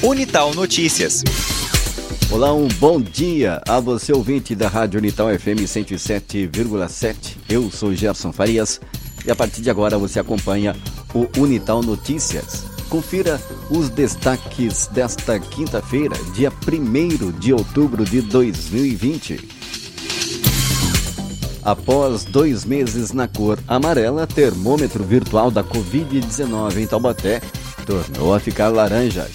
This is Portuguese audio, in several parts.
Unital Notícias. Olá, um bom dia a você ouvinte da Rádio Unital FM 107,7. Eu sou Gerson Farias e a partir de agora você acompanha o Unital Notícias. Confira os destaques desta quinta-feira, dia 1 de outubro de 2020. Após dois meses na cor amarela, termômetro virtual da Covid-19 em Taubaté tornou a ficar laranja.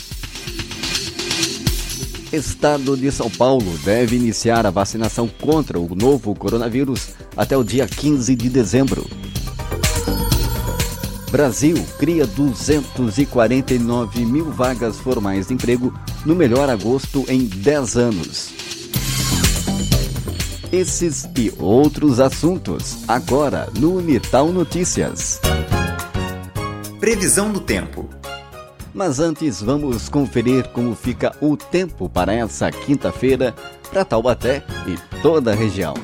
Estado de São Paulo deve iniciar a vacinação contra o novo coronavírus até o dia 15 de dezembro. Brasil cria 249 mil vagas formais de emprego no melhor agosto em 10 anos. Esses e outros assuntos agora no Unital Notícias. Previsão do tempo. Mas antes vamos conferir como fica o tempo para essa quinta-feira para Taubaté e toda a região.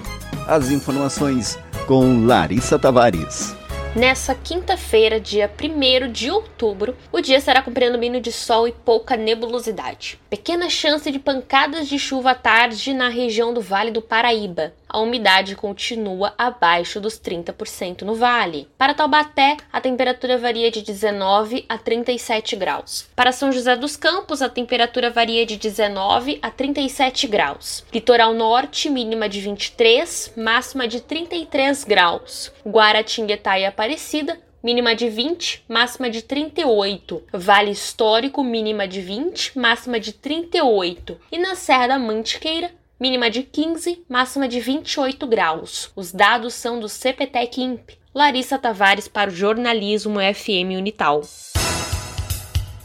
As informações com Larissa Tavares. Nessa quinta-feira, dia 1 de outubro, o dia será com predomínio de sol e pouca nebulosidade. Pequena chance de pancadas de chuva à tarde na região do Vale do Paraíba. A umidade continua abaixo dos 30% no vale. Para Taubaté, a temperatura varia de 19 a 37 graus. Para São José dos Campos, a temperatura varia de 19 a 37 graus. Litoral Norte, mínima de 23, máxima de 33 graus. Guaratinguetá e Aparecida, mínima de 20, máxima de 38. Vale Histórico, mínima de 20, máxima de 38. E na Serra da Mantiqueira, mínima de 15, máxima de 28 graus. Os dados são do CPTEC INP. Larissa Tavares para o Jornalismo FM Unital.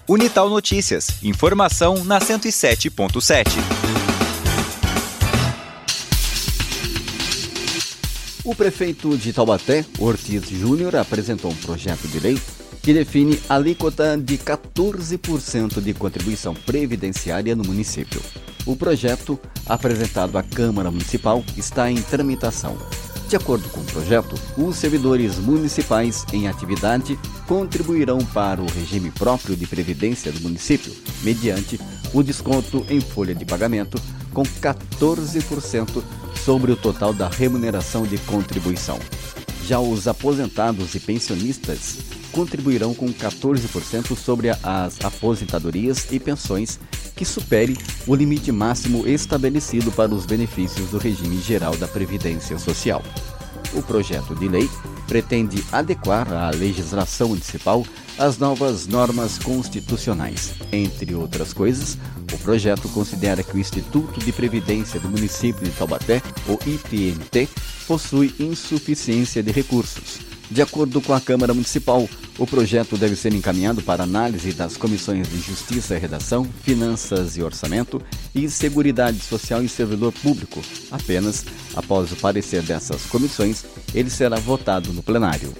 Unital Notícias. Informação na 107.7. O prefeito de Taubaté, Ortiz Júnior, apresentou um projeto de lei que define alíquota de 14% de contribuição previdenciária no município. O projeto, apresentado à Câmara Municipal, está em tramitação. De acordo com o projeto, os servidores municipais em atividade contribuirão para o regime próprio de previdência do município, mediante o desconto em folha de pagamento com 14% sobre o total da remuneração de contribuição. Já os aposentados e pensionistas contribuirão com 14% sobre as aposentadorias e pensões que supere o limite máximo estabelecido para os benefícios do regime geral da Previdência Social. O projeto de lei pretende adequar a legislação municipal às novas normas constitucionais. Entre outras coisas, o projeto considera que o Instituto de Previdência do município de Taubaté, o IPMT, possui insuficiência de recursos. De acordo com a Câmara Municipal, o projeto deve ser encaminhado para análise das comissões de Justiça e Redação, Finanças e Orçamento e Seguridade Social e Servidor Público. Apenas após o parecer dessas comissões, ele será votado no plenário.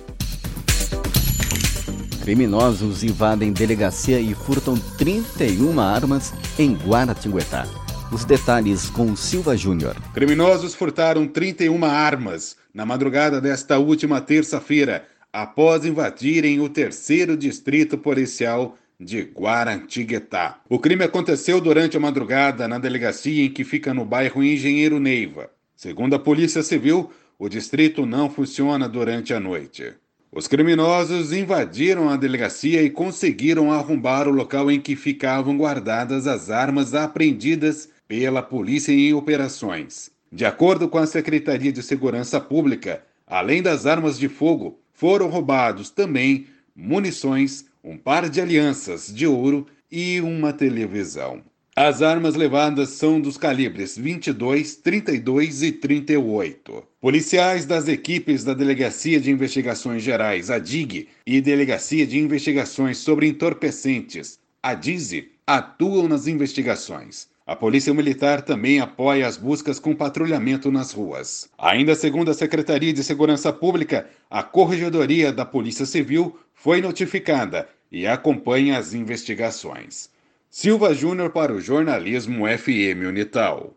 Criminosos invadem delegacia e furtam 31 armas em Guaratinguetá. Os detalhes com Silva Júnior. Criminosos furtaram 31 armas na madrugada desta última terça-feira, após invadirem o terceiro distrito policial de Guarantiguetá. O crime aconteceu durante a madrugada na delegacia em que fica no bairro Engenheiro Neiva. Segundo a Polícia Civil, o distrito não funciona durante a noite. Os criminosos invadiram a delegacia e conseguiram arrombar o local em que ficavam guardadas as armas apreendidas pela polícia em operações. De acordo com a Secretaria de Segurança Pública, além das armas de fogo, foram roubados também munições, um par de alianças de ouro e uma televisão. As armas levadas são dos calibres 22, 32 e 38. Policiais das equipes da Delegacia de Investigações Gerais, a DIG, e Delegacia de Investigações sobre Entorpecentes, a DIZI, atuam nas investigações. A Polícia Militar também apoia as buscas com patrulhamento nas ruas. Ainda segundo a Secretaria de Segurança Pública, a Corregedoria da Polícia Civil foi notificada e acompanha as investigações. Silva Júnior para o Jornalismo FM Unital.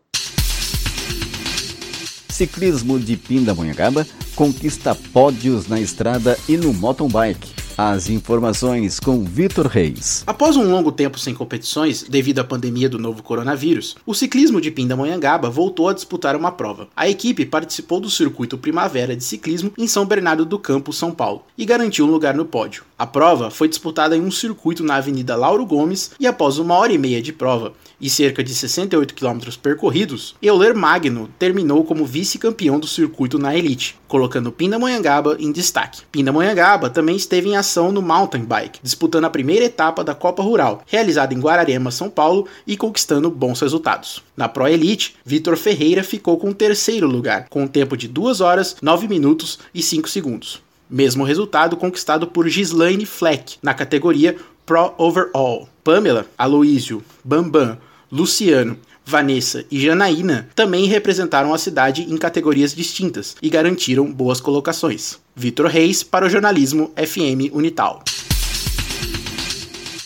Ciclismo de Pindamonhangaba conquista pódios na estrada e no mountain bike. As informações com Vitor Reis. Após um longo tempo sem competições, devido à pandemia do novo coronavírus, o ciclismo de Pindamonhangaba voltou a disputar uma prova. A equipe participou do circuito Primavera de Ciclismo em São Bernardo do Campo, São Paulo, e garantiu um lugar no pódio. A prova foi disputada em um circuito na Avenida Lauro Gomes e após uma hora e meia de prova e cerca de 68 quilômetros percorridos, Euler Magno terminou como vice-campeão do circuito na elite, colocando Pindamonhangaba em destaque. Pindamonhangaba também esteve em ação no mountain bike, disputando a primeira etapa da Copa Rural, realizada em Guararema, São Paulo, e conquistando bons resultados. Na Pro Elite, Vitor Ferreira ficou com o terceiro lugar, com um tempo de 2 horas, 9 minutos e 5 segundos. Mesmo resultado conquistado por Gislaine Fleck na categoria Pro Overall. Pamela, Aloísio, Bambam, Luciano, Vanessa e Janaína também representaram a cidade em categorias distintas e garantiram boas colocações. Vitor Reis para o jornalismo FM Unital.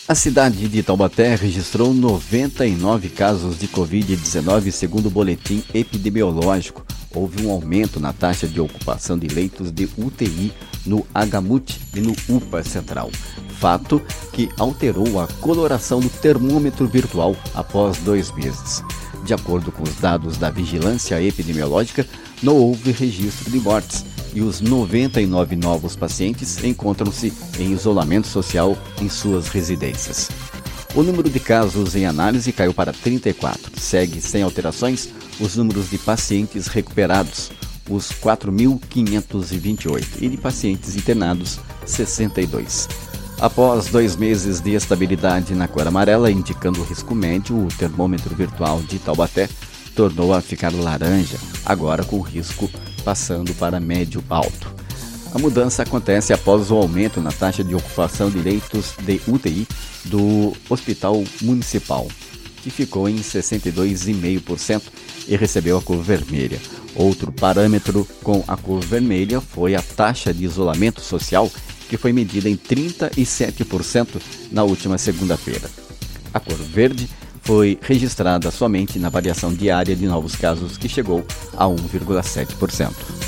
A cidade de Taubaté registrou 99 casos de Covid-19 segundo o boletim epidemiológico. Houve um aumento na taxa de ocupação de leitos de UTI no HMUT e no UPA Central fato que alterou a coloração do termômetro virtual após dois meses. De acordo com os dados da vigilância epidemiológica, não houve registro de mortes e os 99 novos pacientes encontram-se em isolamento social em suas residências. O número de casos em análise caiu para 34. Segue sem alterações os números de pacientes recuperados, os 4.528, e de pacientes internados, 62. Após dois meses de estabilidade na cor amarela, indicando o risco médio, o termômetro virtual de Taubaté tornou a ficar laranja, agora com o risco passando para médio alto. A mudança acontece após o aumento na taxa de ocupação de leitos de UTI do Hospital Municipal, que ficou em 62,5% e recebeu a cor vermelha. Outro parâmetro com a cor vermelha foi a taxa de isolamento social que foi medida em 37% na última segunda-feira. A cor verde foi registrada somente na variação diária de novos casos, que chegou a 1,7%.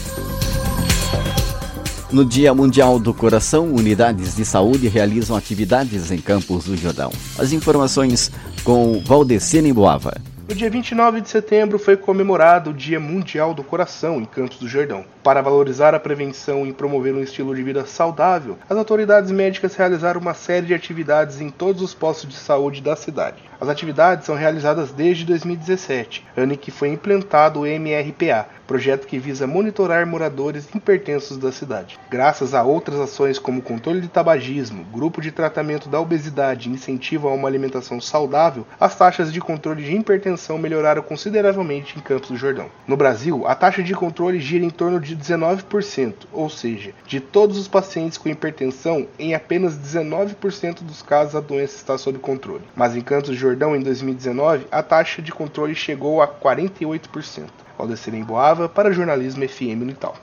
No Dia Mundial do Coração, unidades de saúde realizam atividades em Campos do Jordão. As informações com Valdecina Boava. No dia 29 de setembro foi comemorado o Dia Mundial do Coração em Campos do Jordão. Para valorizar a prevenção e promover um estilo de vida saudável, as autoridades médicas realizaram uma série de atividades em todos os postos de saúde da cidade. As atividades são realizadas desde 2017, ano em que foi implantado o MRPA, projeto que visa monitorar moradores hipertensos da cidade. Graças a outras ações como controle de tabagismo, grupo de tratamento da obesidade e incentivo a uma alimentação saudável, as taxas de controle de hipertensão melhoraram consideravelmente em Campos do Jordão. No Brasil, a taxa de controle gira em torno de 19%, ou seja, de todos os pacientes com hipertensão, em apenas 19% dos casos a doença está sob controle. Mas em Campos do Jordão, em 2019, a taxa de controle chegou a 48%. Valdecir Boava para Jornalismo FM Unital.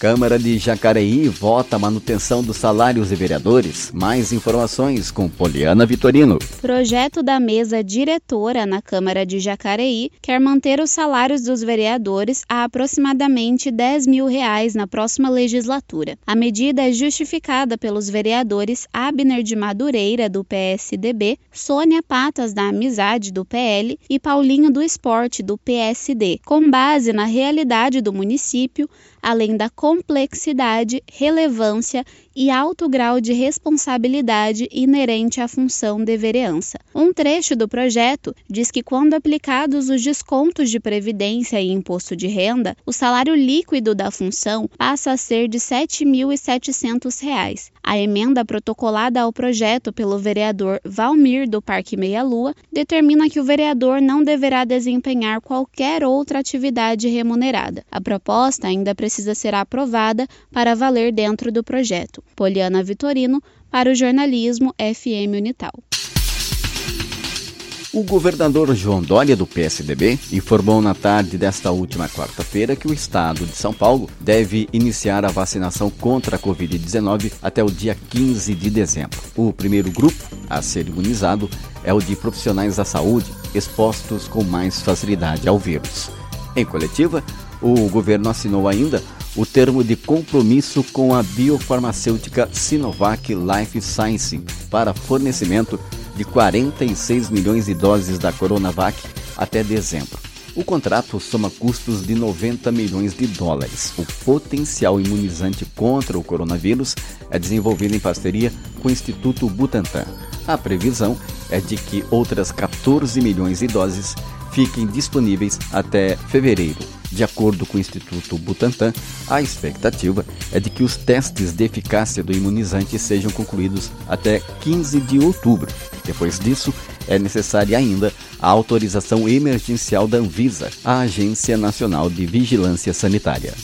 Câmara de Jacareí vota manutenção dos salários de vereadores. Mais informações com Poliana Vitorino. Projeto da mesa diretora na Câmara de Jacareí quer manter os salários dos vereadores a aproximadamente 10 mil reais na próxima legislatura. A medida é justificada pelos vereadores Abner de Madureira, do PSDB, Sônia Patas, da Amizade, do PL e Paulinho do Esporte, do PSD, com base na realidade do município, além da complexidade, relevância e alto grau de responsabilidade inerente à função de vereança. Um trecho do projeto diz que, quando aplicados os descontos de previdência e imposto de renda, o salário líquido da função passa a ser de R$ 7.700. A emenda protocolada ao projeto pelo vereador Valmir do Parque Meia Lua determina que o vereador não deverá desempenhar qualquer outra atividade remunerada. A proposta ainda precisa ser aprovada para valer dentro do projeto. Poliana Vitorino, para o jornalismo FM Unital. O governador João Dória, do PSDB, informou na tarde desta última quarta-feira que o estado de São Paulo deve iniciar a vacinação contra a Covid-19 até o dia 15 de dezembro. O primeiro grupo a ser imunizado é o de profissionais da saúde expostos com mais facilidade ao vírus. Em coletiva, o governo assinou ainda o termo de compromisso com a biofarmacêutica Sinovac Life Sciences para fornecimento de 46 milhões de doses da Coronavac até dezembro. O contrato soma custos de 90 milhões de dólares. O potencial imunizante contra o coronavírus é desenvolvido em parceria com o Instituto Butantan. A previsão é de que outras 14 milhões de doses fiquem disponíveis até fevereiro. De acordo com o Instituto Butantan, a expectativa é de que os testes de eficácia do imunizante sejam concluídos até 15 de outubro. Depois disso, é necessária ainda a autorização emergencial da Anvisa, a Agência Nacional de Vigilância Sanitária.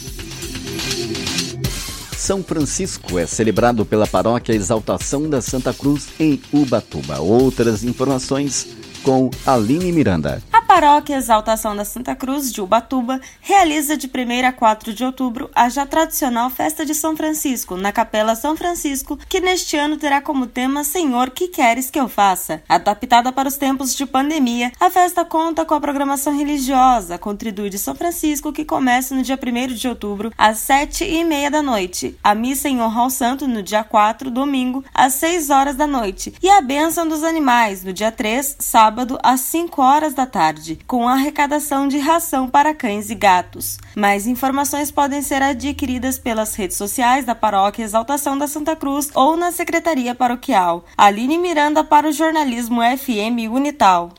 São Francisco é celebrado pela paróquia Exaltação da Santa Cruz em Ubatuba. Outras informações com Aline Miranda paróquia Exaltação da Santa Cruz de Ubatuba realiza de 1 a 4 de outubro a já tradicional Festa de São Francisco, na Capela São Francisco, que neste ano terá como tema Senhor, que queres que eu faça? Adaptada para os tempos de pandemia, a festa conta com a programação religiosa Contribui de São Francisco, que começa no dia 1 de outubro, às 7 e meia da noite, a missa em honra ao santo no dia 4, domingo, às 6 horas da noite, e a bênção dos animais no dia 3, sábado, às 5 horas da tarde tarde, com arrecadação de ração para cães e gatos. Mais informações podem ser adquiridas pelas redes sociais da Paróquia Exaltação da Santa Cruz ou na Secretaria Paroquial. Aline Miranda para o jornalismo FM Unital.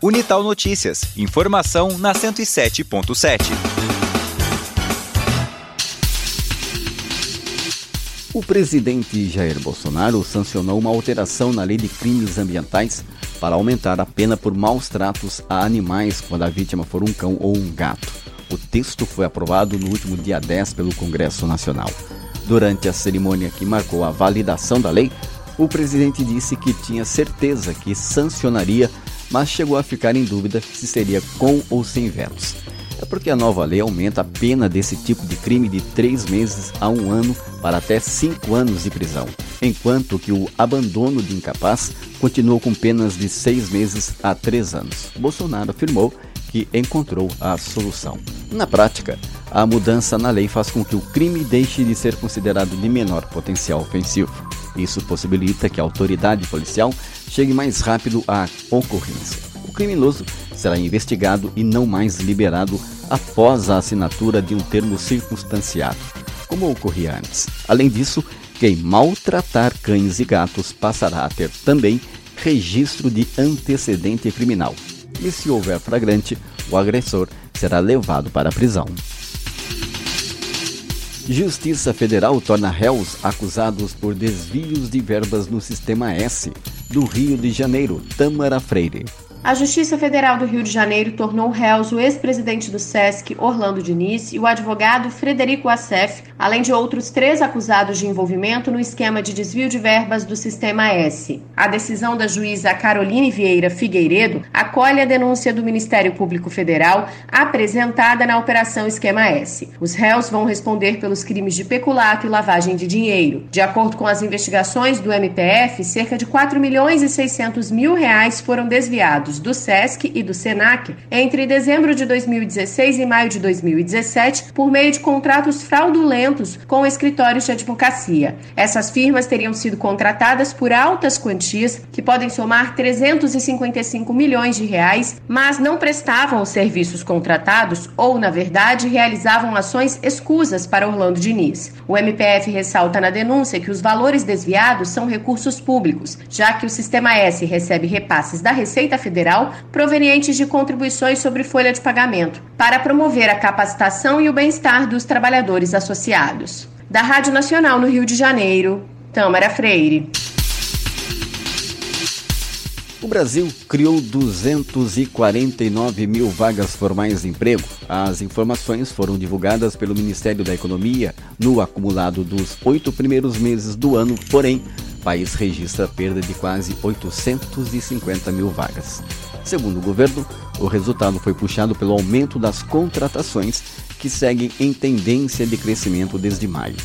Unital Notícias. Informação na 107.7. O presidente Jair Bolsonaro sancionou uma alteração na lei de crimes ambientais para aumentar a pena por maus tratos a animais quando a vítima for um cão ou um gato. O texto foi aprovado no último dia 10 pelo Congresso Nacional. Durante a cerimônia que marcou a validação da lei, o presidente disse que tinha certeza que sancionaria, mas chegou a ficar em dúvida se seria com ou sem vetos é porque a nova lei aumenta a pena desse tipo de crime de três meses a um ano para até cinco anos de prisão, enquanto que o abandono de incapaz continua com penas de seis meses a três anos. Bolsonaro afirmou que encontrou a solução. Na prática, a mudança na lei faz com que o crime deixe de ser considerado de menor potencial ofensivo. Isso possibilita que a autoridade policial chegue mais rápido à ocorrência. O criminoso será investigado e não mais liberado após a assinatura de um termo circunstanciado, como ocorria antes. Além disso, quem maltratar cães e gatos passará a ter também registro de antecedente criminal. E se houver flagrante, o agressor será levado para a prisão. Justiça Federal torna réus acusados por desvios de verbas no Sistema S do Rio de Janeiro, Tâmara Freire. A Justiça Federal do Rio de Janeiro tornou réus o ex-presidente do SESC, Orlando Diniz, e o advogado Frederico Assef, além de outros três acusados de envolvimento no esquema de desvio de verbas do Sistema S. A decisão da juíza Caroline Vieira Figueiredo acolhe a denúncia do Ministério Público Federal apresentada na Operação Esquema S. Os réus vão responder pelos crimes de peculato e lavagem de dinheiro. De acordo com as investigações do MPF, cerca de 4 milhões e 600 mil reais foram desviados dados do SESC e do SENAC entre dezembro de 2016 e maio de 2017 por meio de contratos fraudulentos com escritórios de advocacia. Essas firmas teriam sido contratadas por altas quantias que podem somar 355 milhões de reais, mas não prestavam os serviços contratados ou, na verdade, realizavam ações escusas para Orlando Diniz. O MPF ressalta na denúncia que os valores desviados são recursos públicos, já que o Sistema S recebe repasses da Receita Federal Federal provenientes de contribuições sobre folha de pagamento, para promover a capacitação e o bem-estar dos trabalhadores associados. Da Rádio Nacional no Rio de Janeiro, Tâmara Freire. O Brasil criou 249 mil vagas formais de emprego. As informações foram divulgadas pelo Ministério da Economia no acumulado dos oito primeiros meses do ano, porém, país registra perda de quase 850 mil vagas. Segundo o governo, o resultado foi puxado pelo aumento das contratações, que seguem em tendência de crescimento desde maio.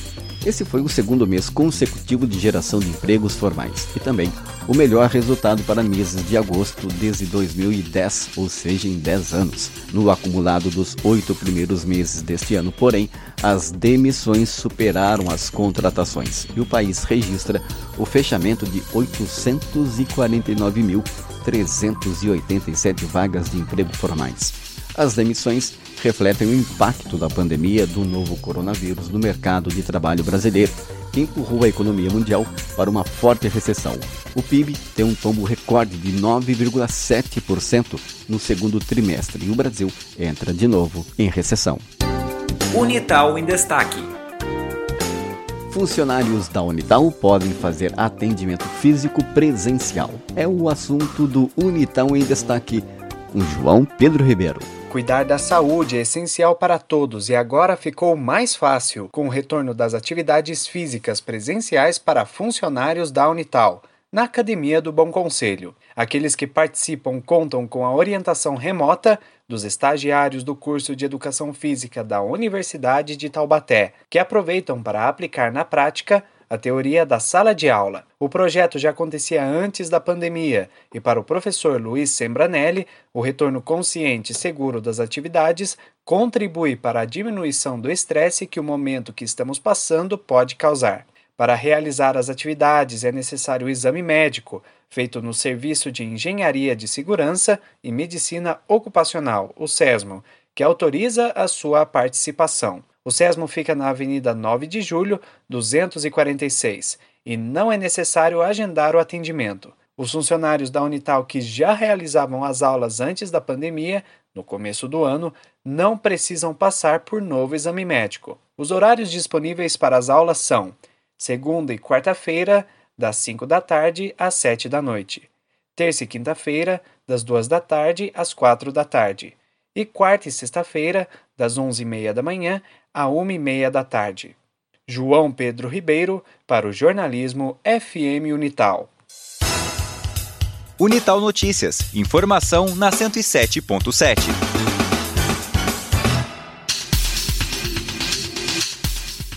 Esse foi o segundo mês consecutivo de geração de empregos formais e também o melhor resultado para meses de agosto desde 2010, ou seja, em 10 anos. No acumulado dos oito primeiros meses deste ano, porém, as demissões superaram as contratações e o país registra o fechamento de 849.387 vagas de emprego formais. As demissões refletem o impacto da pandemia do novo coronavírus no mercado de trabalho brasileiro que empurrou a economia mundial para uma forte recessão. O PIB tem um tombo recorde de 9,7% no segundo trimestre e o Brasil entra de novo em recessão. Unital em destaque. Funcionários da Unital podem fazer atendimento físico presencial. É o assunto do Unital em destaque com João Pedro Ribeiro. Cuidar da saúde é essencial para todos e agora ficou mais fácil com o retorno das atividades físicas presenciais para funcionários da Unital, na Academia do Bom Conselho. Aqueles que participam contam com a orientação remota dos estagiários do curso de Educação Física da Universidade de Taubaté, que aproveitam para aplicar na prática a teoria da sala de aula. O projeto já acontecia antes da pandemia e, para o professor Luiz Sembranelli, o retorno consciente e seguro das atividades contribui para a diminuição do estresse que o momento que estamos passando pode causar. Para realizar as atividades é necessário o exame médico, feito no Serviço de Engenharia de Segurança e Medicina Ocupacional, o SESMO, que autoriza a sua participação. O SESMO fica na Avenida 9 de Julho, 246, e não é necessário agendar o atendimento. Os funcionários da Unital que já realizavam as aulas antes da pandemia, no começo do ano, não precisam passar por novo exame médico. Os horários disponíveis para as aulas são segunda e quarta-feira, das 5 da tarde às 7 da noite. Terça e quinta-feira, das 2 da tarde às 4 da tarde. E quarta e sexta-feira, das 11h30 da manhã à uma e meia da tarde. João Pedro Ribeiro, para o jornalismo FM Unital. Unital Notícias. Informação na 107.7.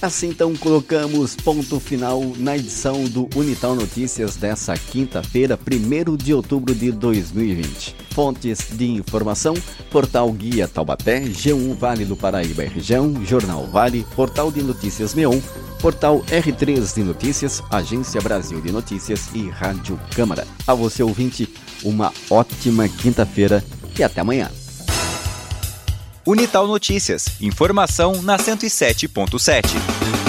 Assim então colocamos ponto final na edição do Unital Notícias dessa quinta-feira, 1 de outubro de 2020. Fontes de informação: Portal Guia Taubaté, G1 Vale do Paraíba e Região, Jornal Vale, Portal de Notícias Meon, Portal R3 de Notícias, Agência Brasil de Notícias e Rádio Câmara. A você ouvinte, uma ótima quinta-feira e até amanhã. Unital Notícias. Informação na 107.7.